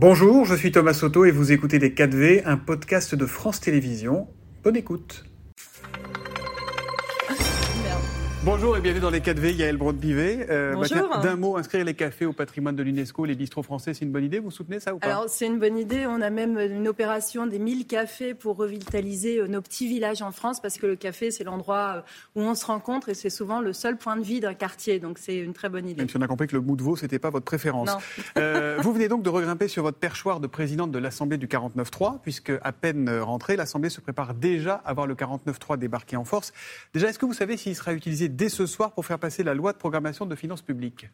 Bonjour, je suis Thomas Soto et vous écoutez Les 4V, un podcast de France Télévisions. Bonne écoute. Bonjour et bienvenue dans les 4V, Yael Braun-Pivet. Euh, Bonjour. D'un mot, inscrire les cafés au patrimoine de l'UNESCO, les bistrots français, c'est une bonne idée? Vous soutenez ça ou pas? Alors, c'est une bonne idée. On a même une opération des 1000 cafés pour revitaliser euh, nos petits villages en France parce que le café, c'est l'endroit euh, où on se rencontre et c'est souvent le seul point de vie d'un quartier. Donc, c'est une très bonne idée. Même si on a compris que le bout de veau, c'était pas votre préférence. Euh, vous venez donc de regrimper sur votre perchoir de présidente de l'Assemblée du 49-3, puisque à peine rentrée, l'Assemblée se prépare déjà à voir le 49-3 débarquer en force. Déjà, est-ce que vous savez s'il sera utilisé dès ce soir pour faire passer la loi de programmation de finances publiques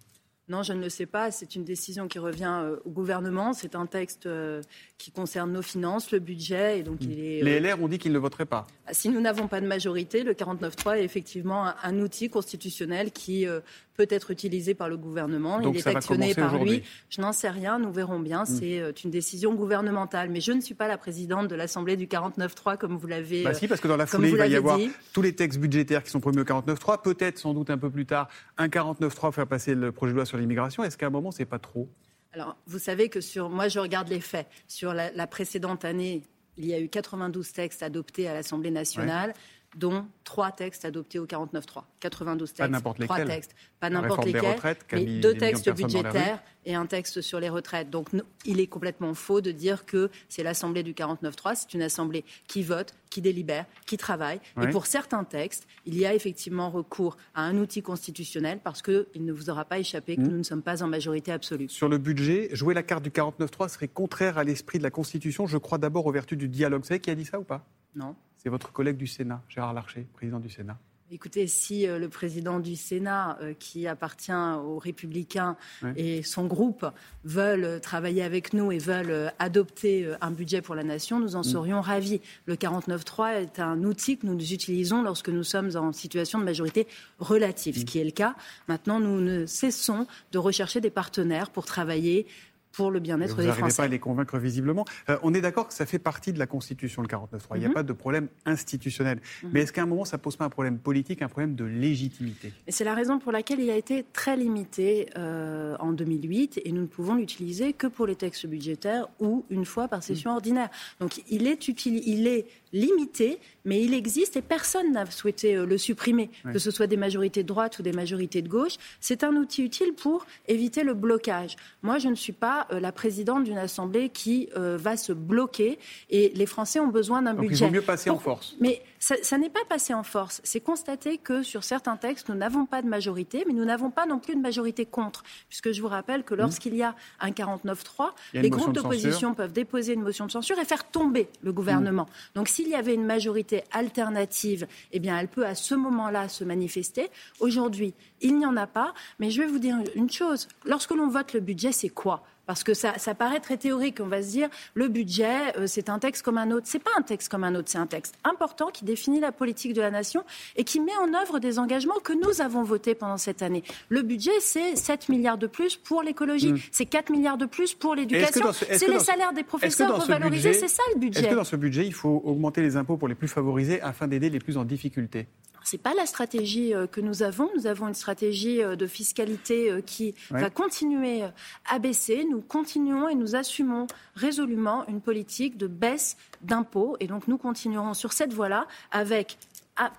non, je ne le sais pas. C'est une décision qui revient euh, au gouvernement. C'est un texte euh, qui concerne nos finances, le budget. Et donc il est, Les LR ont dit qu'ils ne voteraient pas. Si nous n'avons pas de majorité, le 49.3 est effectivement un, outil constitutionnel qui euh, peut être utilisé par le gouvernement. Donc il est actionné par lui. Je n'en sais rien. Nous verrons bien. Hmm. C'est une décision gouvernementale. Mais je ne suis pas la présidente de l'Assemblée du 49.3 comme vous l'avez. Bah si, parce que dans la foulée, il va y avoir tous les textes budgétaires qui sont promis au 49.3. Peut-être, sans doute un peu plus tard, un 49.3 pour faire passer le projet de loi sur l'immigration. Est-ce qu'à un moment, c'est pas trop? Alors, vous savez que sur, moi, je regarde les faits. Sur la, précédente année, il y a eu 92 textes adoptés à l'Assemblée nationale, dont trois textes adoptés au 49.3. 92 textes, trois textes, pas n'importe lesquels, mais deux textes budgétaires et un texte sur les retraites. Donc il est complètement faux de dire que c'est l'Assemblée du 49.3. C'est une Assemblée qui vote, qui délibère, qui travaille. Et pour certains textes, il y a effectivement recours à un outil constitutionnel parce qu'il ne vous aura pas échappé que mmh. nous ne sommes pas en majorité absolue. Sur le budget, jouer la carte du 49.3 serait contraire à l'esprit de la Constitution. Je crois d'abord aux vertus du dialogue. Vous savez qui a dit ça ou pas? Non. C'est votre collègue du Sénat, Gérard Larcher, président du Sénat. Écoutez, si euh, le président du Sénat, euh, qui appartient aux Républicains et son groupe veulent travailler avec nous et veulent euh, adopter un budget pour la nation, nous en mm. serions ravis. Le 49.3 est un outil que nous utilisons lorsque nous sommes en situation de majorité relative, ce mm. qui est le cas. Maintenant, nous ne cessons de rechercher des partenaires pour travailler pour le bien-être des Français. Vous n'arrivez pas à les convaincre visiblement. Euh, on est d'accord que ça fait partie de la Constitution, le 49.3. Il n'y a mhm. pas de problème institutionnel. Mhm. Mais est-ce qu'à un moment, ça ne pose pas un problème politique, un problème de légitimité? C'est la raison pour laquelle il a été très limité euh, en 2008 et nous ne pouvons l'utiliser que pour les textes budgétaires ou une fois par session mhm. ordinaire. Donc il est, il est limité, mais il existe et personne n'a souhaité euh, le supprimer, que ce soit des majorités de droite ou des majorités de gauche. C'est un outil utile pour éviter le blocage. Moi, je ne suis pas euh, la présidente d'une assemblée qui euh, va se bloquer et les Français ont besoin d'un budget. Il vaut mieux passer en force. Mais ça, n'est pas passé en force. C'est constater que sur certains textes, nous n'avons pas de majorité, mais nous n'avons pas non plus de majorité contre. Puisque je vous rappelle que lorsqu'il y a un 49-3, les groupes d'opposition peuvent déposer une motion de censure et faire tomber le gouvernement. Mmh. Donc s'il y avait une majorité alternative, eh bien, elle peut à ce moment-là se manifester. Aujourd'hui, il n'y en a pas. Mais je vais vous dire une chose. Lorsque l'on vote le budget, c'est quoi? Parce que ça, paraît très théorique. On va se dire, le budget, euh, c'est un texte comme un autre. C'est pas un texte comme un autre, c'est un texte important qui définit la politique de la nation et qui met en œuvre des engagements que nous avons votés pendant cette année. Le budget, c'est 7 milliards de plus pour l'écologie, mm. c'est 4 milliards de plus pour l'éducation, c'est les salaires des professeurs revalorisés, c'est ça le budget. Est-ce que dans ce budget, il faut augmenter les impôts pour les plus favorisés afin d'aider les plus en difficulté? Ce n'est pas la stratégie euh, que nous avons. Nous avons une stratégie euh, de fiscalité euh, qui va continuer à baisser. Nous continuons et nous assumons résolument une politique de baisse d'impôts. Et donc nous continuerons sur cette voie-là avec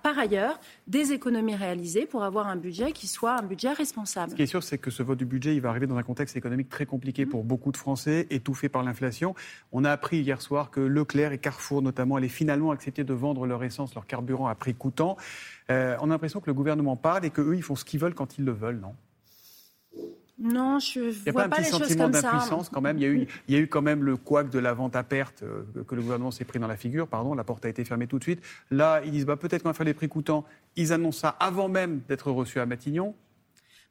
par ailleurs des économies réalisées pour avoir un budget qui soit un budget responsable. Ce qui est sûr, c'est que ce vote du budget, il va arriver dans un contexte économique très compliqué pour beaucoup de Français, étouffé par l'inflation. On a appris hier soir que Leclerc et Carrefour, notamment, allaient finalement accepter de vendre leur essence, leur carburant à prix coûtant. Euh, on a l'impression que le gouvernement parle et qu'eux, ils font ce qu'ils veulent quand ils le veulent, non? Non, je ne vois pas, pas un petit sentiment d'impuissance quand même? Il y, a eu, il y a eu quand même le couac de la vente à perte euh, que le gouvernement s'est pris dans la figure. Pardon, la porte a été fermée tout de suite. Là, ils disent bah, peut-être qu'on va faire des prix coûtants. Ils annoncent ça avant même d'être reçus à Matignon.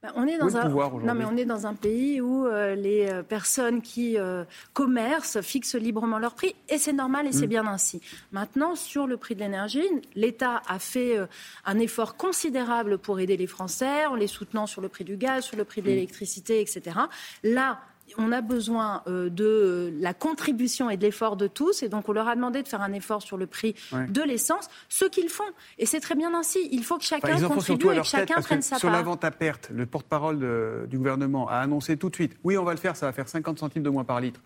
Bah, on est dans un non mais on est dans un pays où euh, les euh, personnes qui euh, commercent fixent librement leur prix et c'est normal et c'est mm. bien ainsi. Maintenant sur le prix de l'énergie, l'État a fait un effort considérable pour aider les Français en les soutenant sur le prix du gaz, sur le prix de mm. l'électricité, etc. Là on a besoin euh, de la contribution et de l'effort de tous, et donc on leur a demandé de faire un effort sur le prix de l'essence, ce qu'ils font. Et c'est très bien ainsi. Il faut que chacun contribue et que chacun prenne sa part. Sur la vente à perte, le porte-parole du gouvernement a annoncé tout de suite, oui, on va le faire, ça va faire 50 centimes de moins par litre.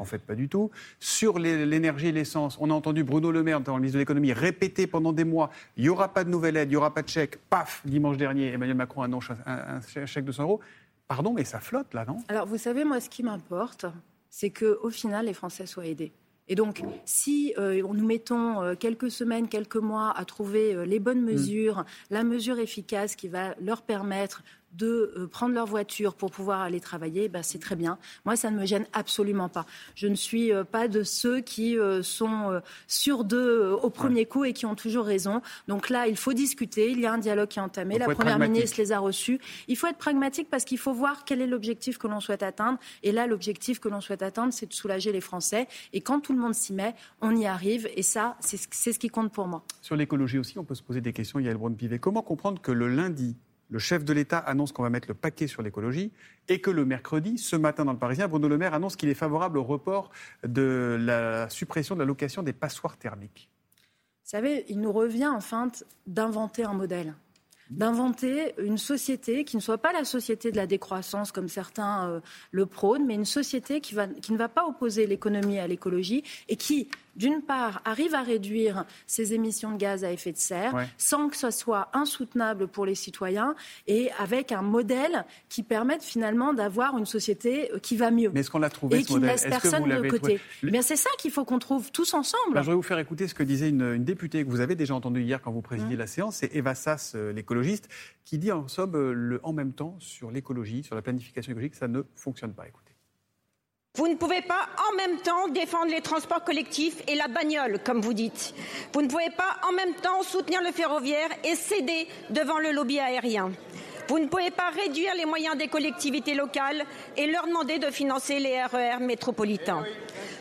En fait, pas du tout. Sur l'énergie et l'essence, on a entendu Bruno Le Maire, le ministre de l'économie, répéter pendant des mois il n'y aura pas de nouvelle aide, il n'y aura pas de chèque. Paf, dimanche dernier, Emmanuel Macron annonce un, un chèque de 100 euros. Pardon, mais ça flotte là, non? Alors, vous savez, moi, ce qui m'importe, c'est qu'au final, les Français soient aidés. Et donc, si euh, nous mettons euh, quelques semaines, quelques mois à trouver euh, les bonnes mm. mesures, la mesure efficace qui va leur permettre de euh, prendre leur voiture pour pouvoir aller travailler, ben c'est très bien. Moi, ça ne me gêne absolument pas. Je ne suis euh, pas de ceux qui euh, sont sûrs d'eux au premier coup et qui ont toujours raison. Donc là, il faut discuter. Il y a un dialogue qui est entamé. La Première ministre les a reçus. Il faut être pragmatique parce qu'il faut voir quel est l'objectif que l'on souhaite atteindre. Et là, l'objectif que l'on souhaite atteindre, c'est de soulager les Français. Et quand tout le monde s'y met, on y arrive. Et ça, c'est ce qui compte pour moi. Sur l'écologie aussi, on peut se poser des questions. Yael Braun-Pivet, comment comprendre que le lundi, le chef de l'État annonce qu'on va mettre le paquet sur l'écologie et que le mercredi, ce matin dans le Parisien, Bruno Le Maire annonce qu'il est favorable au report de la suppression de la location des passoires thermiques. Savez, il nous revient enfin d'inventer un modèle d'inventer une société qui ne soit pas la société de la décroissance comme certains euh, le prônent, mais une société qui ne va pas opposer l'économie à l'écologie et qui, d'une part, arrive à réduire ses émissions de gaz à effet de serre sans que ce soit insoutenable pour les citoyens et avec un modèle qui permette finalement d'avoir une société euh, qui va mieux. Mais est-ce qu'on l'a trouvé Et qui ne laisse personne de côté. C'est ça qu'il faut qu'on trouve tous ensemble. je vais vous faire écouter ce que disait une, députée que vous avez déjà entendue hier quand vous présidiez mmh. la séance, c'est Eva Sass, euh, l'écologiste, qui dit en somme euh, le en même temps sur l'écologie, sur la planification écologique, ça ne fonctionne pas. Écoutez. Vous ne pouvez pas en même temps défendre les transports collectifs et la bagnole, comme vous dites. Vous ne pouvez pas en même temps soutenir le ferroviaire et céder devant le lobby aérien. Vous ne pouvez pas réduire les moyens des collectivités locales et leur demander de financer les RER e métropolitains.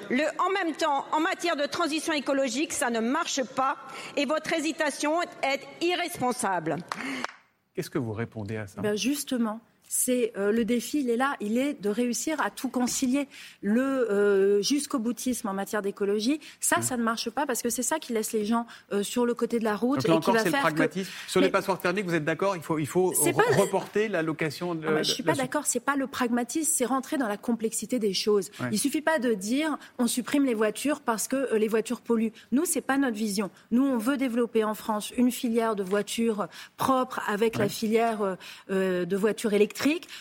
Le en même temps, en matière de transition écologique, ça ne marche pas et votre hésitation est irresponsable. Qu'est-ce que vous répondez à ça? Ben Justement, c'est euh, le défi, il est là, il est de réussir à tout concilier. Le euh, jusqu'au boutisme en matière d'écologie, ça, mmh. ça ne marche pas parce que c'est ça qui laisse les gens euh, sur le côté de la route. Donc là encore, c'est le pragmatisme. Sur les passoires thermiques, vous êtes d'accord Il faut, il faut reporter la location. De, ah bah, je suis pas d'accord. C'est pas le pragmatisme, c'est rentrer dans la complexité des choses. Il Il suffit pas de dire on supprime les voitures parce que les voitures polluent. Nous, c'est pas notre vision. Nous, on veut développer en France une filière de voitures propres avec la filière de voitures électriques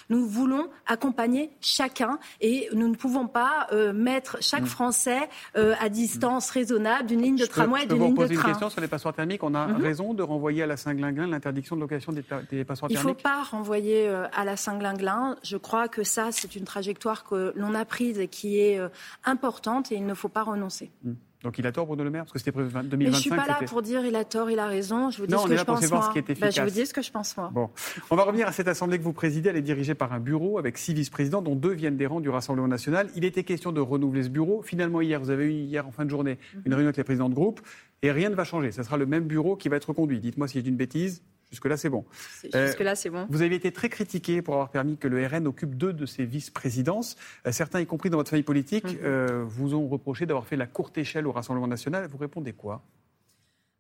nous voulons accompagner chacun et nous ne pouvons pas euh, mettre chaque mm. Français euh, à distance raisonnable d'une ligne de tramway et d'une ligne de train. Je vous poser une question sur les passoires thermiques. On a mm-hmm. raison de renvoyer à la Saint-Glinglin l'interdiction de location des, passoires thermiques Il ne faut pas renvoyer euh, à la Saint-Glinglin. Je crois que ça, c'est une trajectoire que l'on a prise et qui est importante et il ne faut pas renoncer. Donc il a tort, Bruno Le Maire Parce que c'était prévu 2025. Mais je ne suis pas là pour dire il a tort, il a raison. Je vous dis ce que je pense moi. Bah, je vous dis ce que je pense moi. Bon. On va revenir à cette assemblée que vous présidez. Elle est dirigée par un bureau avec six vice-présidents, dont deux viennent des rangs du Rassemblement national. Il était question de renouveler ce bureau. Finalement, hier, vous avez eu hier en fin de journée une réunion avec les présidents de groupe. Et rien ne va changer. Ce sera le même bureau qui va être conduit. Dites-moi si j'ai une bêtise. Jusque-là, c'est bon. Jusque-là, c'est bon. Vous avez été très critiqué pour avoir permis que le RN occupe deux de ses vice-présidences. Euh, certains, y compris dans votre famille politique, mhm. euh, vous ont reproché d'avoir fait la courte échelle au Rassemblement national. Vous répondez quoi?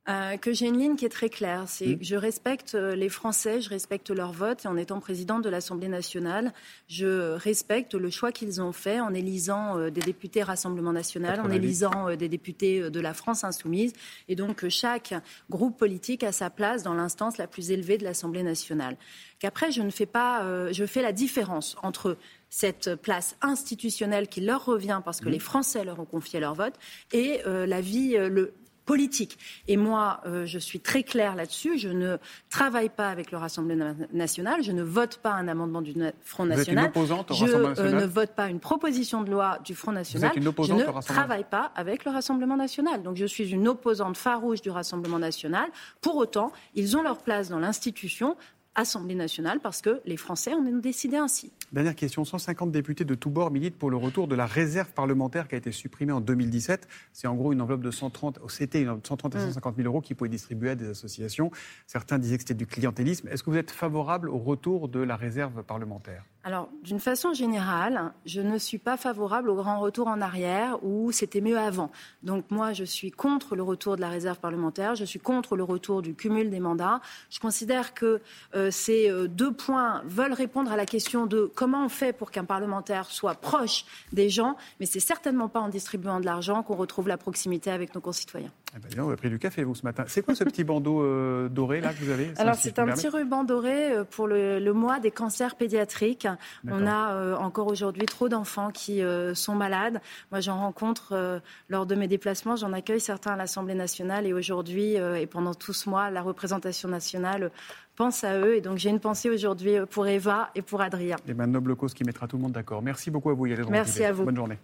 Euh, que j'ai une ligne qui est très claire. C'est mmh. je respecte euh, les Français, je respecte leur vote. Et en étant présidente de l'Assemblée nationale, je respecte le choix qu'ils ont fait en élisant euh, des députés Rassemblement national, en élisant des députés de la France insoumise. Et donc, chaque groupe politique a sa place dans l'instance la plus élevée de l'Assemblée nationale. Qu'après, je ne fais pas, je fais la différence entre cette place institutionnelle qui leur revient parce que mmh. les Français leur ont confié leur vote et la vie, le, politique. Et moi, euh, je suis très claire là-dessus. Je ne travaille pas avec le Rassemblement national. Je ne vote pas un amendement du Front national. Vous êtes une opposante au je Rassemblement national. Euh, ne vote pas une proposition de loi du Front national. Vous êtes une opposante je ne travaille pas avec le Rassemblement national. Donc je suis une opposante farouche du Rassemblement national. Pour autant, ils ont leur place dans l'institution Assemblée nationale parce que les Français en ont décidé ainsi. Dernière question. 150 députés de tous bords militent pour le retour de la réserve parlementaire qui a été supprimée en 2017. C'est en gros une enveloppe de 130, c'était une 130 à 150 mm. 000 euros qui pouvaient distribuer à des associations. Certains disaient que c'était du clientélisme. Est-ce que vous êtes favorable au retour de la réserve parlementaire? Alors, d'une façon générale, je ne suis pas favorable au grand retour en arrière où c'était mieux avant. Donc, moi, je suis contre le retour de la réserve parlementaire, je suis contre le retour du cumul des mandats. Je considère que euh, ces euh, deux points veulent répondre à la question de comment on fait pour qu'un parlementaire soit proche des gens, mais c'est certainement pas en distribuant de l'argent qu'on retrouve la proximité avec nos concitoyens. Eh ben, vous avez pris du café, vous, ce matin. C'est quoi ce petit bandeau euh, doré, là, que vous avez? Alors, c'est un petit ruban doré pour le, le mois des cancers pédiatriques. On a euh, encore aujourd'hui trop d'enfants qui euh, sont malades. Moi, j'en rencontre euh, lors de mes déplacements. J'en accueille certains à l'Assemblée nationale et aujourd'hui et pendant tout ce mois, la représentation nationale pense à eux. Et donc, j'ai une pensée aujourd'hui pour Eva et pour Adrien. Et ma noble cause qui mettra tout le monde d'accord. Merci beaucoup à vous, Merci à vous. Bonne journée.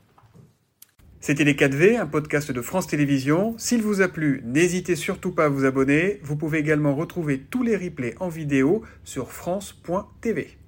C'était Les 4V, un podcast de France Télévisions. S'il vous a plu, n'hésitez surtout pas à vous abonner. Vous pouvez également retrouver tous les replays en vidéo sur France.tv.